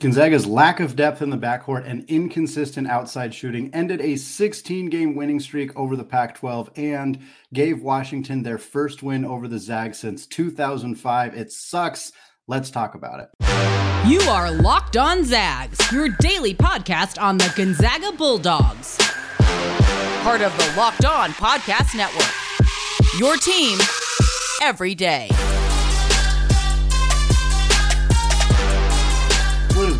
Gonzaga's lack of depth in the backcourt and inconsistent outside shooting ended a 16 game winning streak over the Pac 12 and gave Washington their first win over the Zags since 2005. It sucks. Let's talk about it. You are Locked On Zags, your daily podcast on the Gonzaga Bulldogs. Part of the Locked On Podcast Network. Your team every day.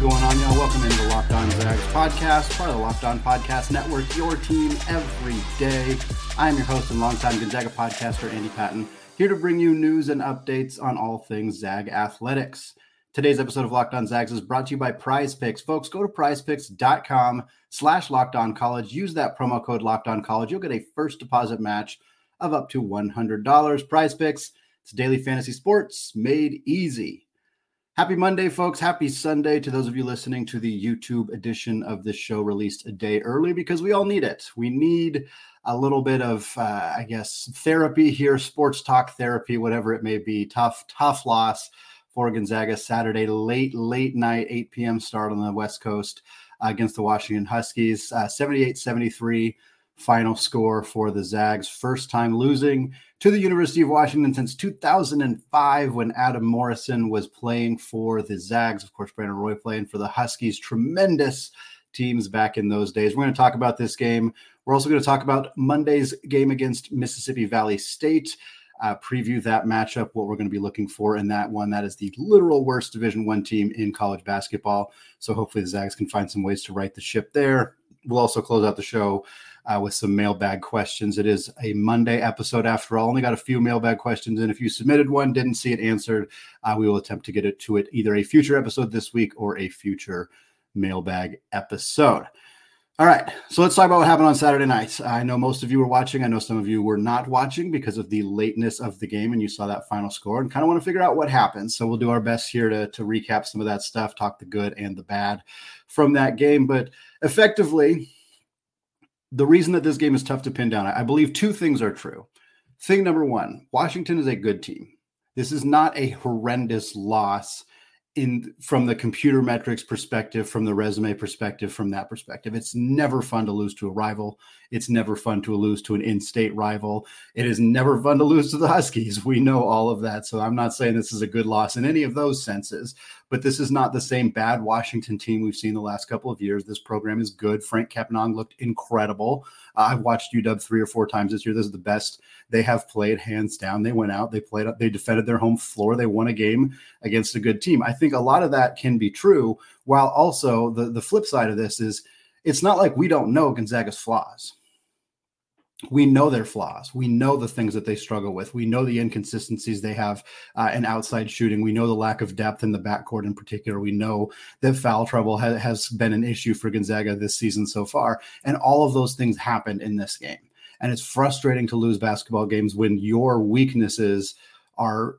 Going on, y'all? Welcome into the Locked On Zags podcast, part of the Locked On Podcast Network, your team every day. I am your host and longtime Gonzaga podcaster, Andy Patton, here to bring you news and updates on all things Zag athletics. Today's episode of Locked On Zags is brought to you by Prize Picks. Folks, go to prizepicks.com slash locked on college. Use that promo code locked on college. You'll get a first deposit match of up to $100. Prize Picks, it's daily fantasy sports made easy. Happy Monday, folks. Happy Sunday to those of you listening to the YouTube edition of this show released a day early because we all need it. We need a little bit of, uh, I guess, therapy here, sports talk therapy, whatever it may be. Tough, tough loss for Gonzaga Saturday, late, late night, 8 p.m. start on the West Coast uh, against the Washington Huskies, uh, 78 73 final score for the Zags. First time losing to the University of Washington since 2005 when Adam Morrison was playing for the Zags. Of course, Brandon Roy playing for the Huskies. Tremendous teams back in those days. We're going to talk about this game. We're also going to talk about Monday's game against Mississippi Valley State. Uh, preview that matchup, what we're going to be looking for in that one. That is the literal worst Division One team in college basketball. So hopefully the Zags can find some ways to right the ship there. We'll also close out the show uh, with some mailbag questions. It is a Monday episode after all. Only got a few mailbag questions, and if you submitted one, didn't see it answered, uh, we will attempt to get it to it either a future episode this week or a future mailbag episode. All right, so let's talk about what happened on Saturday night. I know most of you were watching. I know some of you were not watching because of the lateness of the game, and you saw that final score and kind of want to figure out what happened. So we'll do our best here to, to recap some of that stuff, talk the good and the bad from that game. But effectively, the reason that this game is tough to pin down, I believe two things are true. Thing number one Washington is a good team. This is not a horrendous loss in from the computer metrics perspective from the resume perspective from that perspective it's never fun to lose to a rival it's never fun to lose to an in-state rival. It is never fun to lose to the huskies. We know all of that. So i'm not saying this is a good loss in any of those senses but this is not the same bad washington team we've seen the last couple of years. This program is good. Franck Kepnang looked incredible. Uh, i've watched uw three or four times this year. This is the best they have played hands down. They went out. They played up, they defended their home floor. They won a game against a good team. I think a lot of that can be true. While also the, the flip side of this is it's not like we don't know Gonzaga's flaws. We know their flaws. We know the things that they struggle with. We know the inconsistencies they have uh, in outside shooting. We know the lack of depth in the backcourt in particular. We know that foul trouble ha- has been an issue for Gonzaga this season so far. And all of those things happened in this game. And it's frustrating to lose basketball games when your weaknesses are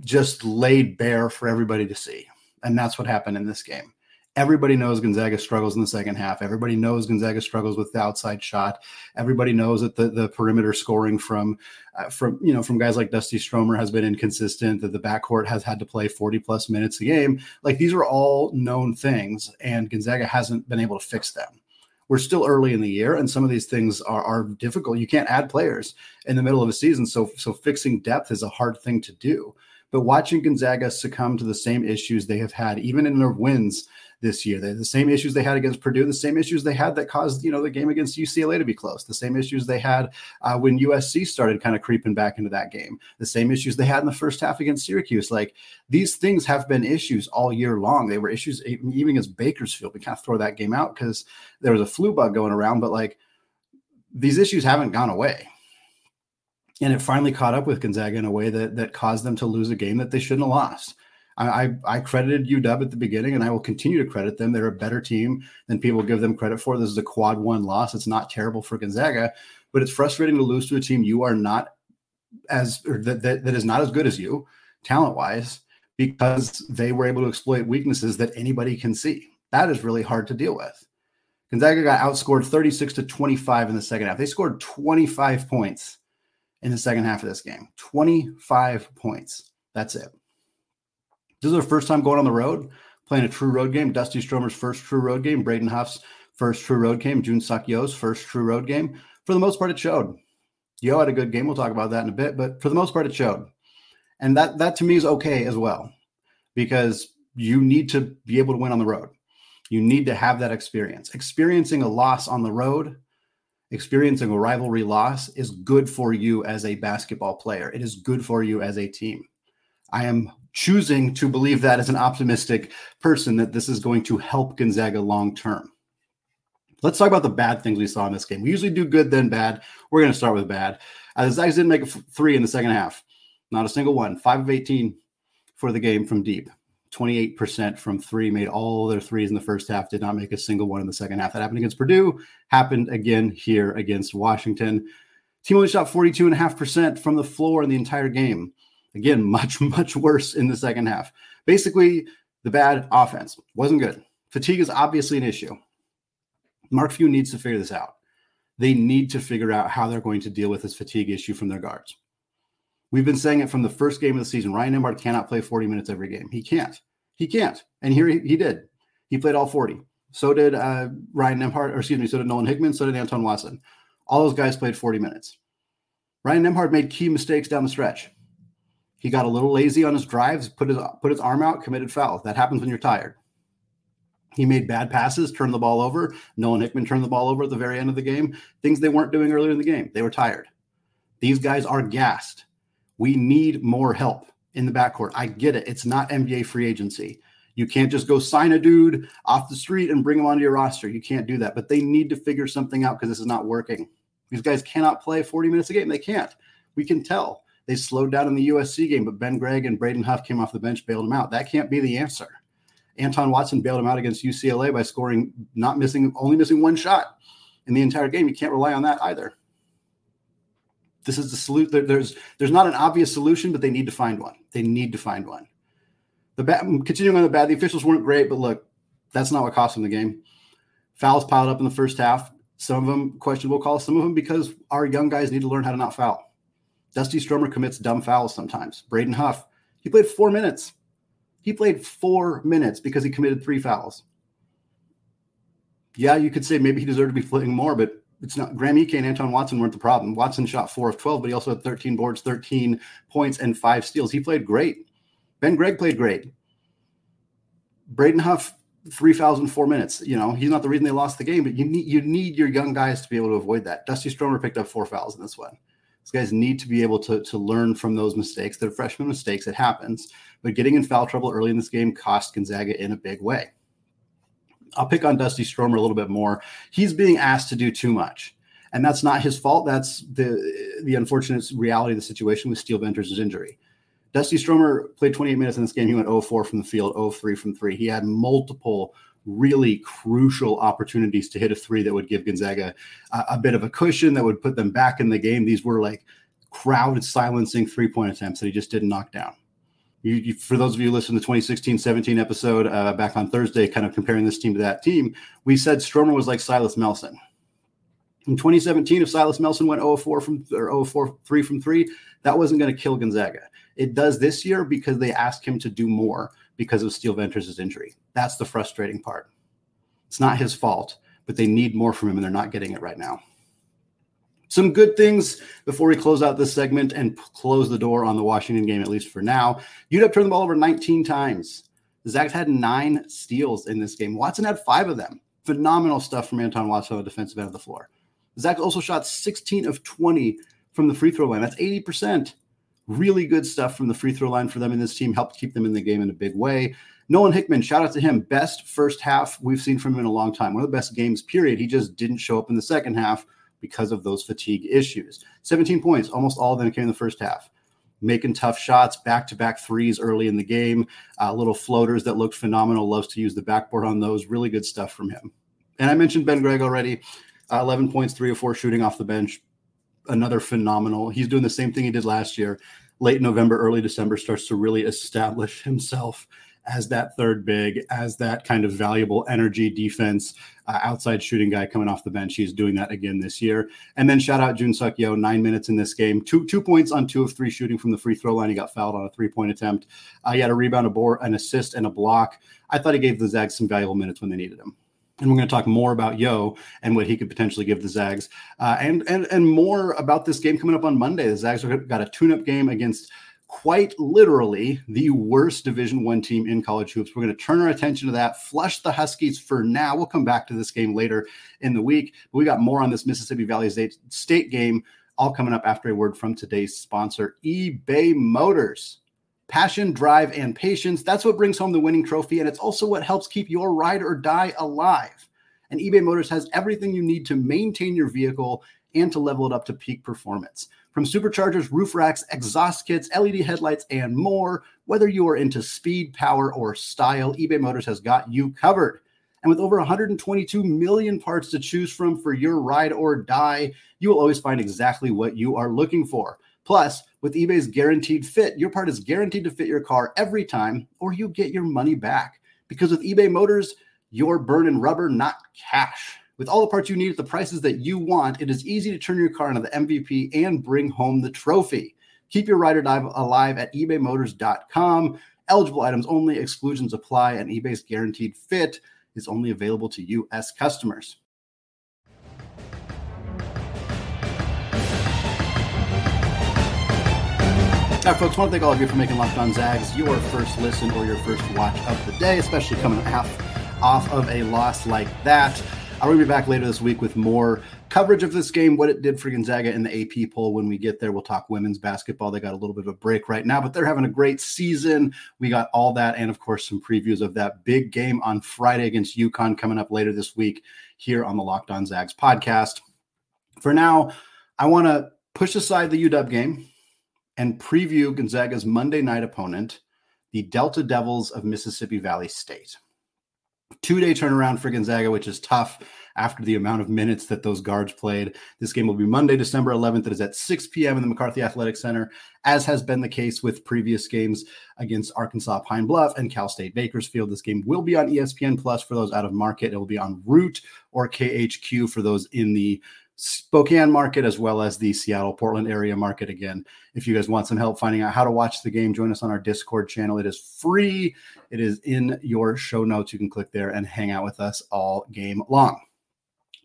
just laid bare for everybody to see. And that's what happened in this game. Everybody knows Gonzaga struggles in the second half. Everybody knows Gonzaga struggles with the outside shot. Everybody knows that the, the perimeter scoring from uh, from you know from guys like Dusty Stromer has been inconsistent. That the backcourt has had to play 40 plus minutes a game. Like these are all known things, and Gonzaga hasn't been able to fix them we're still early in the year and some of these things are, are difficult you can't add players in the middle of a season so so fixing depth is a hard thing to do but watching Gonzaga succumb to the same issues they have had, even in their wins this year, they the same issues they had against Purdue, the same issues they had that caused you know the game against UCLA to be close, the same issues they had uh, when USC started kind of creeping back into that game, the same issues they had in the first half against Syracuse. Like these things have been issues all year long. They were issues even against Bakersfield. We can't throw that game out because there was a flu bug going around, but like these issues haven't gone away and it finally caught up with Gonzaga in a way that that caused them to lose a game that they shouldn't have lost. I, I, credited UW at the beginning, and I will continue to credit them. They're a better team than people give them credit for. This is a quad one loss. It's not terrible for Gonzaga, but it's frustrating to lose to a team you are not as or that, that, that is not as good as you talent wise because they were able to exploit weaknesses that anybody can see. That is really hard to deal with. Gonzaga got outscored 36 to 25 in the second half. They scored 25 points in the second half of this game 25 points. That's it. This is their first time going on the road playing a true road game. Dusty Stromer's first true road game. Braden Huff's first true road game. Jun Seok Yeo's first true road game. For the most part, it showed. Yo had a good game. We'll talk about that in a bit, but for the most part, it showed. And that that to me is okay as well, because you need to be able to win on the road. You need to have that experience. Experiencing a loss on the road, experiencing a rivalry loss is good for you as a basketball player. It is good for you as a team. I am choosing to believe that as an optimistic person that this is going to help Gonzaga long term. Let's talk about the bad things we saw in this game. We usually do good, then bad. We're going to start with bad. Uh, the Zags didn't make a f- three in the second half. Not a single one. Five of 18 for the game from deep. 28% from three, made all their threes in the first half, did not make a single one in the second half. That happened against Purdue, happened again here against Washington. Team only shot 42.5% from the floor in the entire game. Again, much, much worse in the second half. Basically, the bad offense wasn't good. Fatigue is obviously an issue. Mark Few needs to figure this out. They need to figure out how they're going to deal with this fatigue issue from their guards. We've been saying it from the first game of the season. Ryan Nembhard cannot play 40 minutes every game. He can't. He can't. And here he, he did. He played all 40. So did uh, Ryan Nembhard, or excuse me, so did Nolan Hickman, so did Anton Watson. All those guys played 40 minutes. Ryan Nembhard made key mistakes down the stretch. He got a little lazy on his drives, put his put his arm out, committed foul. That happens when you're tired. He made bad passes, turned the ball over. Nolan Hickman turned the ball over at the very end of the game. Things they weren't doing earlier in the game. They were tired. These guys are gassed. We need more help in the backcourt. I get it. It's not NBA free agency. You can't just go sign a dude off the street and bring him onto your roster. You can't do that. But they need to figure something out because this is not working. These guys cannot play 40 minutes a game. They can't. We can tell. They slowed down in the USC game, but Ben Gregg and Braden Huff came off the bench, bailed them out. That can't be the answer. Anton Watson bailed him out against UCLA by scoring, not missing, only missing one shot in the entire game. You can't rely on that either. This is the solution. There's there's not an obvious solution, but they need to find one. They need to find one. The bad, continuing on the bad, the officials weren't great, but look, that's not what cost them the game. Fouls piled up in the first half. Some of them questionable calls, some of them because our young guys need to learn how to not foul. Dusty Stromer commits dumb fouls sometimes. Braden Huff, he played four minutes. He played four minutes because he committed three fouls. Yeah, you could say maybe he deserved to be playing more, but it's not. Graham Ike and Anton Watson weren't the problem. Watson shot four of 12, but he also had 13 boards, 13 points, and five steals. He played great. Ben Gregg played great. Braden Huff, three fouls in four minutes. You know, he's not the reason they lost the game, but you need you need your young guys to be able to avoid that. Dusty Stromer picked up four fouls in this one. These guys need to be able to, to learn from those mistakes. They're freshman mistakes. It happens. But getting in foul trouble early in this game cost Gonzaga in a big way. I'll pick on Dusty Stromer a little bit more. He's being asked to do too much. And that's not his fault. That's the the unfortunate reality of the situation with Steele Venters' injury. Dusty Stromer played 28 minutes in this game. He went 0-4 from the field, 0-3 from three. He had multiple really crucial opportunities to hit a three that would give Gonzaga a, a bit of a cushion that would put them back in the game. These were like crowd silencing three point attempts that he just didn't knock down. You, you, for those of you listening to the 2016-17 episode uh, back on Thursday, kind of comparing this team to that team, we said Stromer was like Silas Melson. In 2017, if Silas Melson went 0-4 from or 0-4 3 from three, that wasn't going to kill Gonzaga. It does this year because they asked him to do more because of Steele Venters' injury. That's the frustrating part. It's not his fault, but they need more from him and they're not getting it right now. Some good things before we close out this segment and close the door on the Washington game, at least for now. UW turned the ball over 19 times. Zags had nine steals in this game. Watson had five of them. Phenomenal stuff from Anton Watson on the defensive end of the floor. Zags also shot 16 of 20 from the free throw line. That's 80%. Really good stuff from the free throw line for them in this team. Helped keep them in the game in a big way. Nolan Hickman, shout out to him. Best first half we've seen from him in a long time. One of the best games, period. He just didn't show up in the second half because of those fatigue issues. 17 points, almost all of them came in the first half. Making tough shots, back to back threes early in the game, uh, little floaters that looked phenomenal. Loves to use the backboard on those. Really good stuff from him. And I mentioned Ben Gregg already. Uh, 11 points, three or four shooting off the bench another phenomenal. He's doing the same thing he did last year. Late November, early December starts to really establish himself as that third big, as that kind of valuable energy defense, uh, outside shooting guy coming off the bench. He's doing that again this year. And then shout out Jun Seok Yeo, nine minutes in this game, two two points on two of three shooting from the free throw line. He got fouled on a three point attempt. Uh, he had a rebound, a board, an assist, and a block. I thought he gave the Zags some valuable minutes when they needed him and we're going to talk more about Yeo and what he could potentially give the Zags, uh, and and and more about this game coming up on Monday. The Zags got a tune-up game against quite literally the worst Division One team in college hoops. We're going to turn our attention to that, flush the Huskies for now. We'll come back to this game later in the week. But we got more on this Mississippi Valley State, State game, all coming up after a word from today's sponsor, eBay Motors. Passion, drive, and patience. That's what brings home the winning trophy. And it's also what helps keep your ride or die alive. And eBay Motors has everything you need to maintain your vehicle and to level it up to peak performance. From superchargers, roof racks, exhaust kits, LED headlights, and more, whether you are into speed, power, or style, eBay Motors has got you covered. And with over 122 million parts to choose from for your ride or die, you will always find exactly what you are looking for. Plus, with eBay's guaranteed fit, your part is guaranteed to fit your car every time, or you get your money back. Because with eBay Motors, you're burning rubber, not cash. With all the parts you need at the prices that you want, it is easy to turn your car into the MVP and bring home the trophy. Keep your ride or die alive at ebaymotors.com. Eligible items only, exclusions apply, and eBay's guaranteed fit is only available to U.S. customers. Now, folks, I want to thank all of you for making Locked On Zags your first listen or your first watch of the day, especially coming off, off of a loss like that. Uh, I will be back later this week with more coverage of this game, what it did for Gonzaga in the AP poll. When we get there, we'll talk women's basketball. They got a little bit of a break right now, but they're having a great season. We got all that, and of course, some previews of that big game on Friday against UConn coming up later this week here on the Locked On Zags podcast. For now, I want to push aside the UW game and preview Gonzaga's Monday night opponent, the Delta Devils of Mississippi Valley State two day turnaround for Gonzaga, which is tough after the amount of minutes that those guards played. This game will be Monday, December 11th. It is at 6 p.m. in the McCarthy Athletic Center, as has been the case with previous games against Arkansas Pine Bluff and Cal State Bakersfield. This game will be on ESPN Plus for those out of market. It will be on Root or KHQ for those in the Spokane market as well as the Seattle Portland area market. Again, if you guys want some help finding out how to watch the game, join us on our Discord channel. It is free, it is in your show notes. You can click there and hang out with us all game long.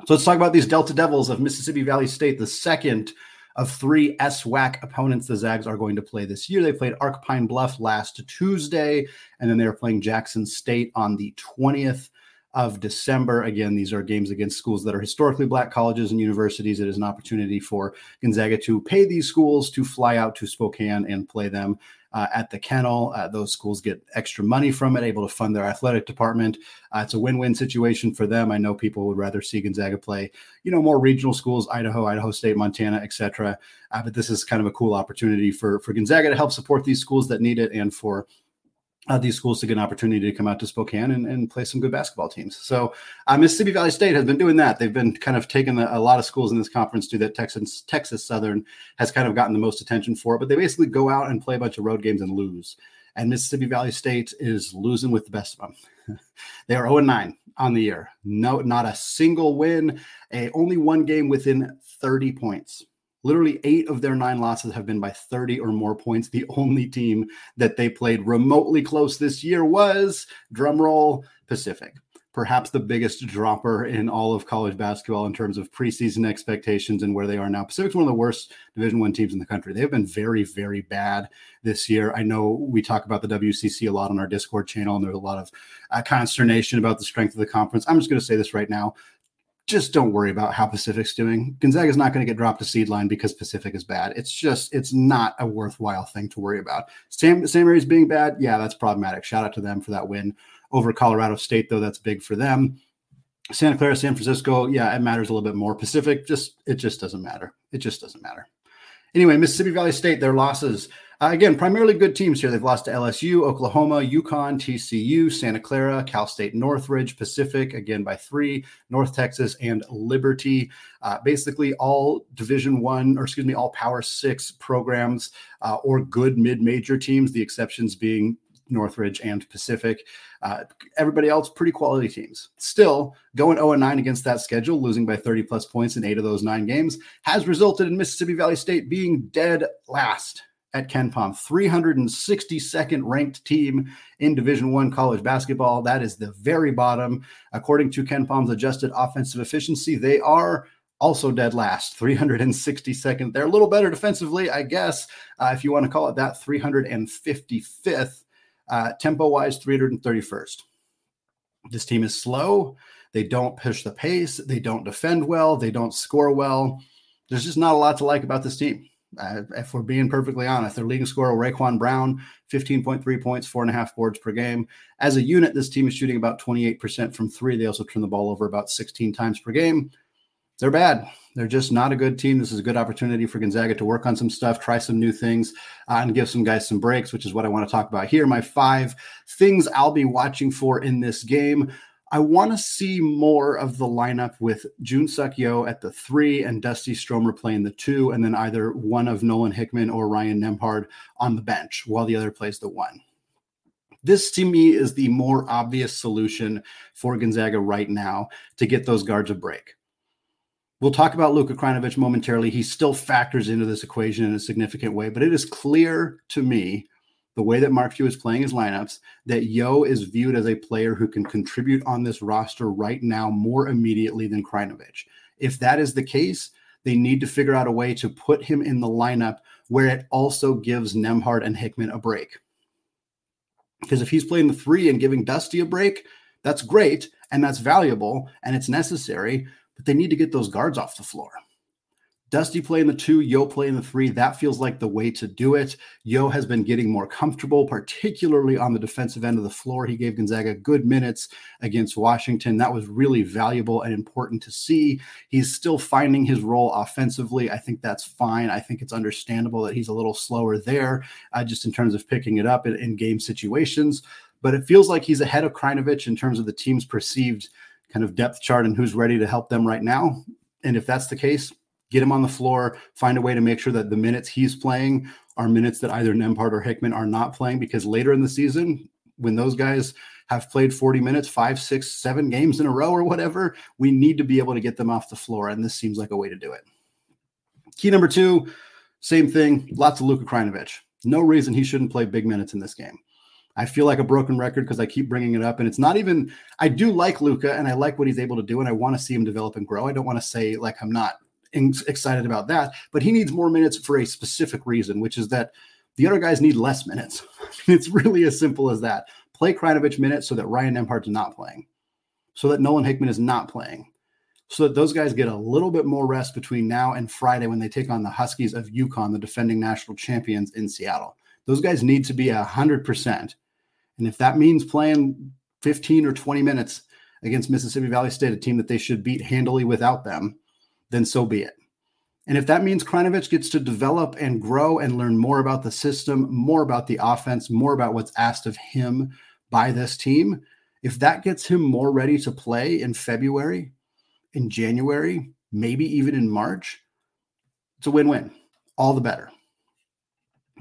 So let's talk about these Delta Devils of Mississippi Valley State, the second of three SWAC opponents the Zags are going to play this year. They played Ark Pine Bluff last Tuesday, and then they are playing Jackson State on the 20th of December. Again, these are games against schools that are historically black colleges and universities. It is an opportunity for Gonzaga to pay these schools to fly out to Spokane and play them uh, at the kennel. Uh, those schools get extra money from it, able to fund their athletic department. Uh, it's a win-win situation for them. I know people would rather see Gonzaga play, you know, more regional schools, Idaho, Idaho State, Montana, etc. Uh, but this is kind of a cool opportunity for for Gonzaga to help support these schools that need it, and for uh, these schools to get an opportunity to come out to Spokane and, and play some good basketball teams. So uh, Mississippi Valley State has been doing that. They've been kind of taking the, a lot of schools in this conference to that. Texas Texas Southern has kind of gotten the most attention for it, but they basically go out and play a bunch of road games and lose. And Mississippi Valley State is losing with the best of them. they are 0 9 on the year. No, not a single win. A only one game within 30 points. Literally eight of their nine losses have been by 30 or more points. The only team that they played remotely close this year was, drumroll, Pacific. Perhaps the biggest dropper in all of college basketball in terms of preseason expectations and where they are now. Pacific's one of the worst Division One teams in the country. They have been very, very bad this year. I know we talk about the WCC a lot on our Discord channel, and there's a lot of uh, consternation about the strength of the conference. I'm just going to say this right now: just don't worry about how Pacific's doing. Gonzaga is not going to get dropped to seed line because Pacific is bad. It's just it's not a worthwhile thing to worry about. Sam Sam Mary's being bad, yeah, that's problematic. Shout out to them for that win over Colorado State, though. That's big for them. Santa Clara, San Francisco, yeah, it matters a little bit more. Pacific, just it just doesn't matter. It just doesn't matter. Anyway, Mississippi Valley State, their losses uh, again, primarily good teams here. They've lost to LSU, Oklahoma, UConn, TCU, Santa Clara, Cal State Northridge, Pacific, again by three, North Texas, and Liberty. Uh, basically, all Division One, or excuse me, all Power Six programs uh, or good mid-major teams. The exceptions being Northridge, and Pacific. Uh, everybody else, pretty quality teams. Still, going 0 9 against that schedule, losing by 30 plus points in eight of those nine games, has resulted in Mississippi Valley State being dead last at KenPom, 362nd ranked team in Division One college basketball. That is the very bottom. According to KenPom's adjusted offensive efficiency, they are also dead last, 362nd. They're a little better defensively, I guess, uh, if you want to call it that, 355th. Uh, tempo wise, 331st. This team is slow. They don't push the pace. They don't defend well. They don't score well. There's just not a lot to like about this team. Uh, if we're being perfectly honest, their leading scorer, Raquan Brown, 15.3 points, four and a half boards per game. As a unit, this team is shooting about 28% from three. They also turn the ball over about 16 times per game. They're bad. They're just not a good team. This is a good opportunity for Gonzaga to work on some stuff, try some new things, uh, and give some guys some breaks, which is what I want to talk about here. My five things I'll be watching for in this game. I want to see more of the lineup with Jun Seok Yeo at the three and Dusty Stromer playing the two, and then either one of Nolan Hickman or Ryan Nembhard on the bench while the other plays the one. This to me is the more obvious solution for Gonzaga right now to get those guards a break. We'll talk about Luka Krajnovic momentarily. He still factors into this equation in a significant way, but it is clear to me the way that Mark Few is playing his lineups, that Yeo is viewed as a player who can contribute on this roster right now more immediately than Krajinovic. If that is the case, they need to figure out a way to put him in the lineup where it also gives Nembhard and Hickman a break. Because if he's playing the three and giving Dusty a break, that's great and that's valuable and it's necessary but they need to get those guards off the floor. Dusty playing the two, Yeo playing the three. That feels like the way to do it. Yeo has been getting more comfortable, particularly on the defensive end of the floor. He gave Gonzaga good minutes against Washington. That was really valuable and important to see. He's still finding his role offensively. I think that's fine. I think it's understandable that he's a little slower there, uh, just in terms of picking it up in, in game situations. But it feels like he's ahead of Krajnovic in terms of the team's perceived kind of depth chart and who's ready to help them right now. And if that's the case, get him on the floor, find a way to make sure that the minutes he's playing are minutes that either Nembhard or Hickman are not playing because later in the season, when those guys have played 40 minutes, five, six, seven games in a row or whatever, we need to be able to get them off the floor. And this seems like a way to do it. Key number two, same thing, lots of Luka Krajnovic. No reason he shouldn't play big minutes in this game. I feel like a broken record because I keep bringing it up, and it's not even. I do like Luka and I like what he's able to do, and I want to see him develop and grow. I don't want to say like I'm not excited about that, but he needs more minutes for a specific reason, which is that the other guys need less minutes. it's really as simple as that. Play Krajnovic minutes so that Ryan Nembhard's not playing, so that Nolan Hickman is not playing, so that those guys get a little bit more rest between now and Friday when they take on the Huskies of UConn, the defending national champions in Seattle. Those guys need to be a hundred percent and if that means playing 15 or 20 minutes against Mississippi Valley State, a team that they should beat handily without them, then so be it. And if that means Krajnovic gets to develop and grow and learn more about the system, more about the offense, more about what's asked of him by this team, if that gets him more ready to play in February, in January, maybe even in March, it's a win-win. All the better.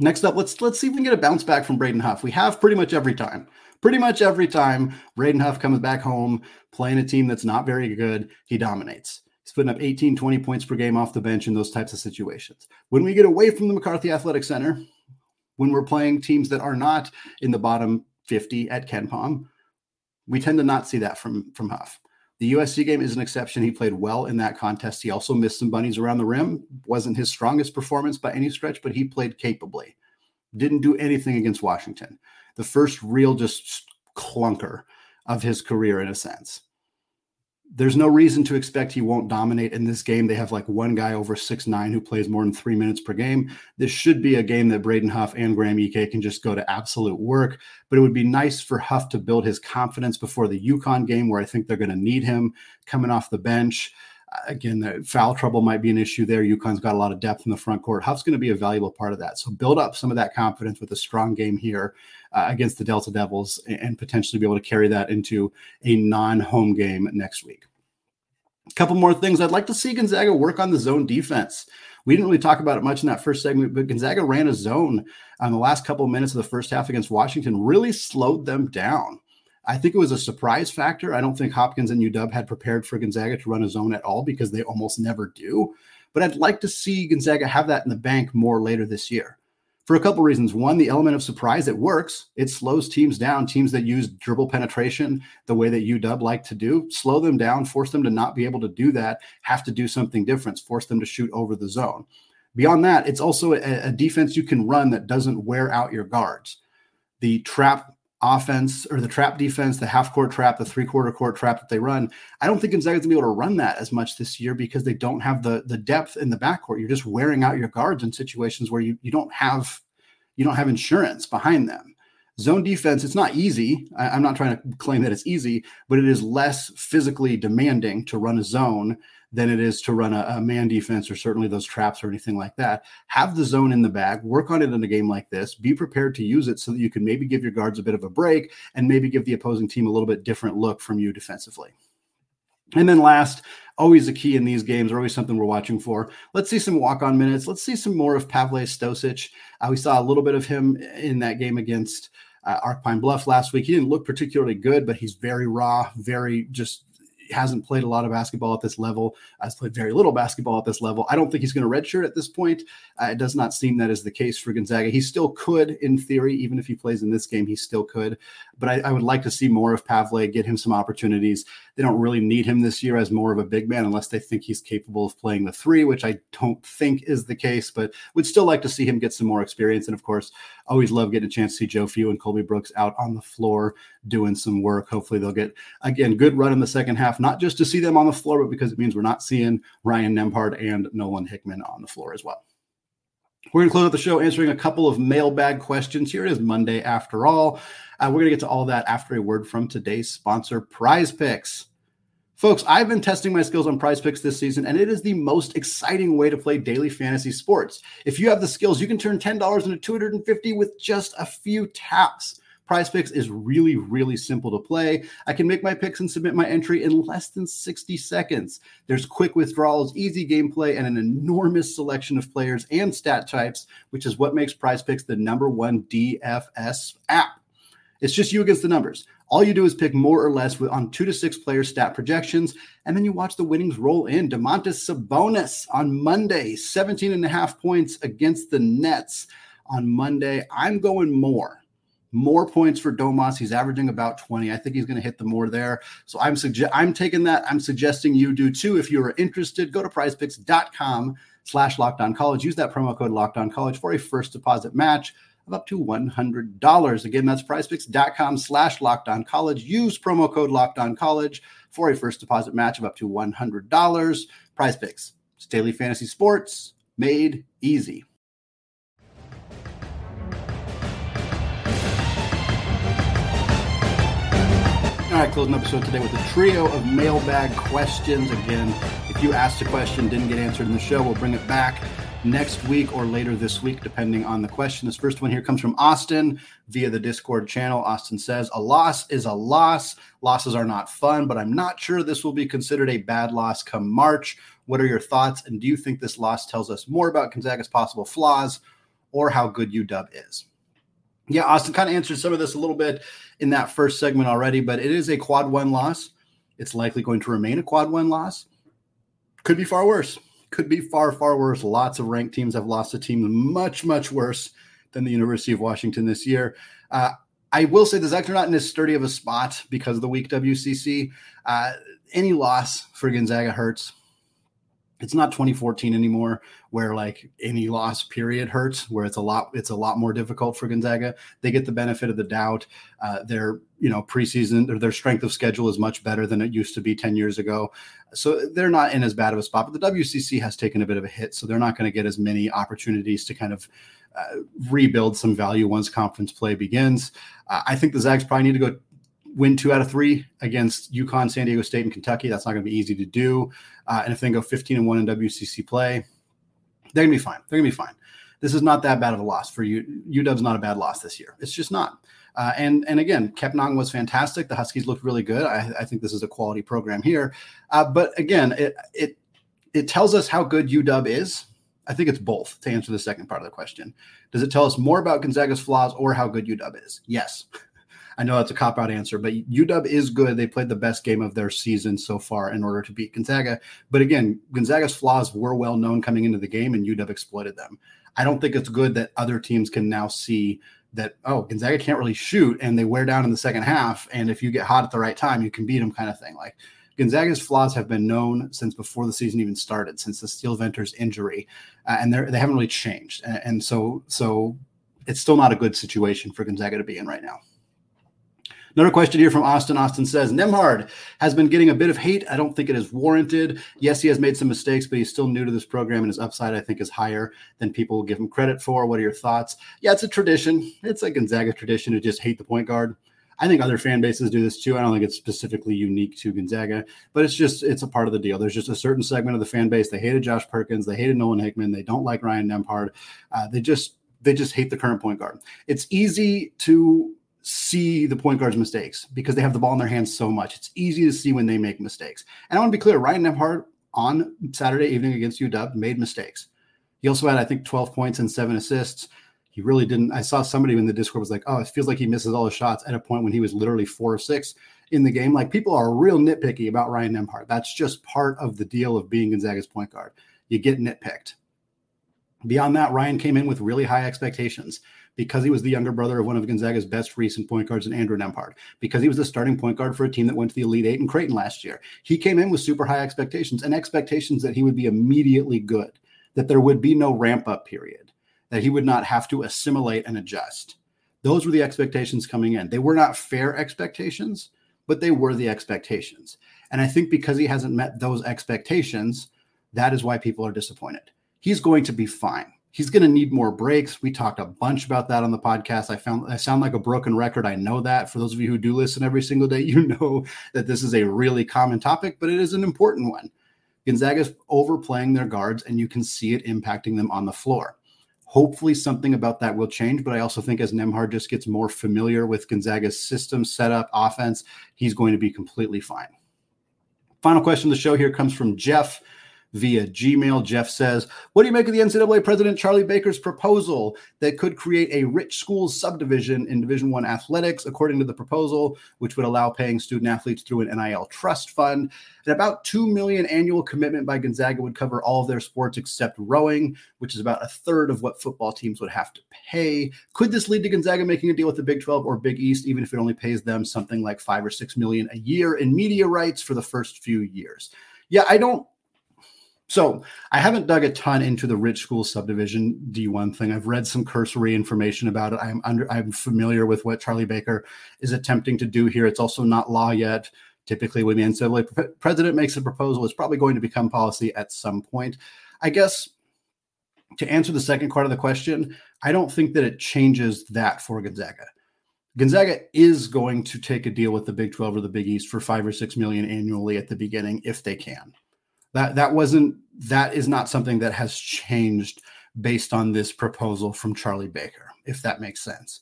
Next up, let's let's see if we can get a bounce back from Braden Huff. We have pretty much every time. Pretty much every time Braden Huff comes back home playing a team that's not very good, he dominates. He's putting up 18, 20 points per game off the bench in those types of situations. When we get away from the McCarthy Athletic Center, when we're playing teams that are not in the bottom 50 at KenPom, we tend to not see that from, from Huff. The USC game is an exception. He played well in that contest. He also missed some bunnies around the rim. Wasn't his strongest performance by any stretch, but he played capably. Didn't do anything against Washington. The first real just clunker of his career, in a sense there's no reason to expect he won't dominate in this game. They have like one guy over six nine who plays more than three minutes per game. This should be a game that Braden Huff and Graham Ike can just go to absolute work. But it would be nice for Huff to build his confidence before the UConn game, where I think they're going to need him coming off the bench. Again, the foul trouble might be an issue there. UConn's got a lot of depth in the front court. Huff's going to be a valuable part of that. So build up some of that confidence with a strong game here uh, against the Delta Devils and potentially be able to carry that into a non home game next week. A couple more things. I'd like to see Gonzaga work on the zone defense. We didn't really talk about it much in that first segment, but Gonzaga ran a zone on the last couple of minutes of the first half against Washington, really slowed them down. I think it was a surprise factor. I don't think Hopkins and UW had prepared for Gonzaga to run a zone at all because they almost never do. But I'd like to see Gonzaga have that in the bank more later this year for a couple reasons. One, the element of surprise, it works. It slows teams down. Teams that use dribble penetration the way that UW like to do, slow them down, force them to not be able to do that, have to do something different, force them to shoot over the zone. Beyond that, it's also a, a defense you can run that doesn't wear out your guards. The trap offense or the trap defense, the half court trap, the three quarter court trap that they run. I don't think Gonzaga's gonna be able to run that as much this year because they don't have the the depth in the backcourt. You're just wearing out your guards in situations where you you don't have you don't have insurance behind them. Zone defense, it's not easy. I, am not trying to claim that it's easy, but it is less physically demanding to run a zone than it is to run a, a, man defense or certainly those traps or anything like that. Have the zone in the bag, work on it in a game like this, be prepared to use it so that you can maybe give your guards a bit of a break and maybe give the opposing team a little bit different look from you defensively. And then last, always a key in these games, or always something we're watching for. Let's see some walk-on minutes. Let's see some more of Pavle Stosic. Uh, we saw a little bit of him in that game against uh, Ark Pine Bluff last week. He didn't look particularly good, but he's very raw, very just hasn't played a lot of basketball at this level, has played very little basketball at this level. I don't think he's going to redshirt at this point. Uh, it does not seem that is the case for Gonzaga. He still could, in theory, even if he plays in this game, he still could. But I, I would like to see more of Pavle, get him some opportunities. They don't really need him this year as more of a big man unless they think he's capable of playing the three, which I don't think is the case, but would still like to see him get some more experience. And of course, always love getting a chance to see Joe Few and Colby Brooks out on the floor doing some work. Hopefully, they'll get, again, good run in the second half, not just to see them on the floor, but because it means we're not seeing Ryan Nembhard and Nolan Hickman on the floor as well. We're going to close out the show answering a couple of mailbag questions. Here it is Monday after all. Uh, we're going to get to all that after a word from today's sponsor, Prize Picks. Folks, I've been testing my skills on prize picks this season, and it is the most exciting way to play daily fantasy sports. If you have the skills, you can turn $10 into 250 with just a few taps. Prize Picks is really, really simple to play. I can make my picks and submit my entry in less than 60 seconds. There's quick withdrawals, easy gameplay, and an enormous selection of players and stat types, which is what makes Prize Picks the number one DFS app. It's just you against the numbers. All you do is pick more or less on two to six player stat projections, and then you watch the winnings roll in. Domantas Sabonis on Monday, 17 and a half points against the Nets on Monday. I'm going more more points for Domas. He's averaging about 20. I think he's going to hit the more there. So I'm suggest I'm taking that. I'm suggesting you do too. If you are interested, go to prizepicks.com slash locked on college. Use that promo code locked on college for a first deposit match of up to $100. Again, that's prizepicks.com slash locked on college. Use promo code locked on college for a first deposit match of up to $100. Prize it's daily fantasy sports made easy. All right, closing episode today with a trio of mailbag questions. Again, if you asked a question, didn't get answered in the show, we'll bring it back next week or later this week, depending on the question. This first one here comes from Austin via the Discord channel. Austin says, A loss is a loss. Losses are not fun, but I'm not sure this will be considered a bad loss come March. What are your thoughts? And do you think this loss tells us more about Gonzaga's possible flaws or how good UW is? Yeah, Austin kind of answered some of this a little bit in that first segment already, but it is a quad one loss. It's likely going to remain a quad one loss. Could be far worse. Could be far, far worse. Lots of ranked teams have lost to teams much, much worse than the University of Washington this year. Uh, I will say the Zags are not in as sturdy of a spot because of the weak WCC. Uh, any loss for Gonzaga hurts it's not 2014 anymore where like any loss period hurts where it's a lot it's a lot more difficult for gonzaga. They get the benefit of the doubt. Uh, their you know preseason or their strength of schedule is much better than it used to be 10 years ago. So they're not in as bad of a spot but the wcc has taken a bit of a hit so they're not going to get as many opportunities to kind of uh, rebuild some value once conference play begins. Uh, i think the zags probably need to go win two out of three against UConn, San Diego State, and Kentucky. That's not going to be easy to do. Uh, and if they go 15 and one in WCC play, they're going to be fine. They're going to be fine. This is not that bad of a loss for you. UW's not a bad loss this year. It's just not. Uh, and and again, Kepnang was fantastic. The Huskies looked really good. I, I think this is a quality program here. Uh, but again, it it it tells us how good UW is. I think it's both to answer the second part of the question. Does it tell us more about Gonzaga's flaws or how good UW is? Yes. I know that's a cop out answer, but UW is good. They played the best game of their season so far in order to beat Gonzaga. But again, Gonzaga's flaws were well known coming into the game, and UW exploited them. I don't think it's good that other teams can now see that oh Gonzaga can't really shoot and they wear down in the second half and if you get hot at the right time you can beat them kind of thing like Gonzaga's flaws have been known since before the season even started since the Steele Venters injury uh, and they they haven't really changed and, and so so it's still not a good situation for Gonzaga to be in right now. Another question here from Austin. Austin says Nembhard has been getting a bit of hate. I don't think it is warranted. Yes, he has made some mistakes, but he's still new to this program, and his upside, I think, is higher than people will give him credit for. What are your thoughts? Yeah, it's a tradition. It's a Gonzaga tradition to just hate the point guard. I think other fan bases do this too. I don't think it's specifically unique to Gonzaga, but it's just it's a part of the deal. There's just a certain segment of the fan base. They hated Josh Perkins. They hated Nolan Hickman. They don't like Ryan Nembhard. Uh, they just they just hate the current point guard. It's easy to see the point guard's mistakes because they have the ball in their hands so much. It's easy to see when they make mistakes. And I want to be clear, Ryan Nembhard on Saturday evening against UW made mistakes. He also had, I think, 12 points and seven assists. He really didn't. I saw somebody in the Discord was like, "Oh, it feels like he misses all his shots." At a point when he was literally four or six in the game, like people are real nitpicky about Ryan Nembhard. That's just part of the deal of being Gonzaga's point guard. You get nitpicked. Beyond that, Ryan came in with really high expectations because he was the younger brother of one of Gonzaga's best recent point guards in Andrew Nembhard, because he was the starting point guard for a team that went to the Elite Eight in Creighton last year. He came in with super high expectations and expectations that he would be immediately good, that there would be no ramp up period, that he would not have to assimilate and adjust. Those were the expectations coming in. They were not fair expectations, but they were the expectations. And I think because he hasn't met those expectations, that is why people are disappointed. He's going to be fine he's going to need more breaks. We talked a bunch about that on the podcast. I found I sound like a broken record. I know that. For those of you who do listen every single day, you know that this is a really common topic, but it is an important one. Gonzaga's overplaying their guards, and you can see it impacting them on the floor. Hopefully, something about that will change. But I also think as Nembhard just gets more familiar with Gonzaga's system, setup, offense, he's going to be completely fine. Final question of the show here comes from Jeff via Gmail. Jeff says, What do you make of the NCAA President Charlie Baker's proposal that could create a rich schools subdivision in Division One athletics, according to the proposal, which would allow paying student athletes through an NIL trust fund? And about two million annual commitment by Gonzaga would cover all of their sports except rowing, which is about a third of what football teams would have to pay. Could this lead to Gonzaga making a deal with the Big 12 or Big East, even if it only pays them something like five or six million a year in media rights for the first few years? Yeah, I don't so I haven't dug a ton into the rich school subdivision D1 thing. I've read some cursory information about it. I'm under I'm familiar with what Charlie Baker is attempting to do here. It's also not law yet. Typically, when the NCAA president makes a proposal, it's probably going to become policy at some point. I guess to answer the second part of the question, I don't think that it changes that for Gonzaga. Gonzaga is going to take a deal with the Big 12 or the Big East for five or six million annually at the beginning if they can that that wasn't that is not something that has changed based on this proposal from Charlie Baker, if that makes sense.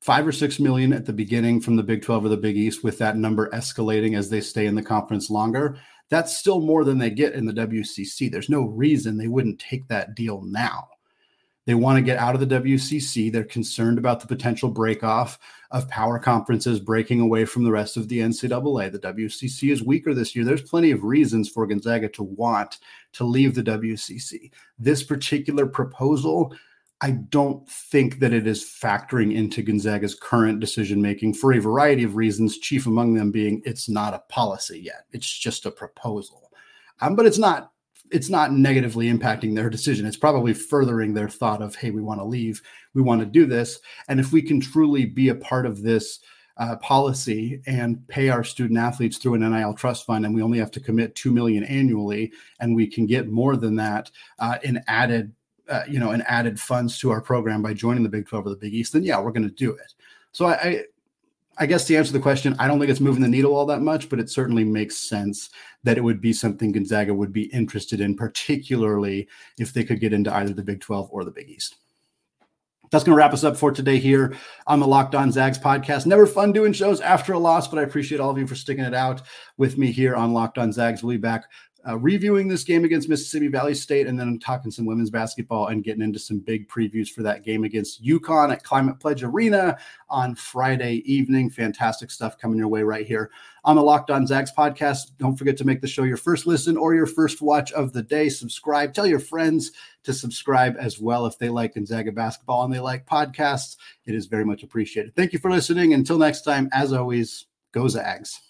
Five or six million at the beginning from the Big 12 or the Big East, with that number escalating as they stay in the conference longer. That's still more than they get in the WCC. There's no reason they wouldn't take that deal now. They want to get out of the WCC. They're concerned about the potential break off of power conferences breaking away from the rest of the NCAA. The WCC is weaker this year. There's plenty of reasons for Gonzaga to want to leave the WCC. This particular proposal, I don't think that it is factoring into Gonzaga's current decision making for a variety of reasons, chief among them being it's not a policy yet. It's just a proposal. Um, but it's not it's not negatively impacting their decision. It's probably furthering their thought of, hey, we want to leave, we want to do this. And if we can truly be a part of this uh, policy and pay our student athletes through an NIL trust fund, and we only have to commit two million annually, and we can get more than that uh, in added, uh, you know, in added funds to our program by joining the Big 12 or the Big East, then yeah, we're going to do it. So I, I I guess to answer the question, I don't think it's moving the needle all that much, but it certainly makes sense that it would be something Gonzaga would be interested in, particularly if they could get into either the Big 12 or the Big East. that's going to wrap us up for today here on the Locked On Zags podcast. Never fun doing shows after a loss, but I appreciate all of you for sticking it out with me here on Locked On Zags. We'll be back uh, reviewing this game against Mississippi Valley State, and then I'm talking some women's basketball and getting into some big previews for that game against UConn at Climate Pledge Arena on Friday evening. Fantastic stuff coming your way right here on the Locked On Zags podcast. Don't forget to make the show your first listen or your first watch of the day. Subscribe. Tell your friends to subscribe as well if they like Gonzaga basketball and they like podcasts. It is very much appreciated. Thank you for listening. Until next time, as always, go Zags.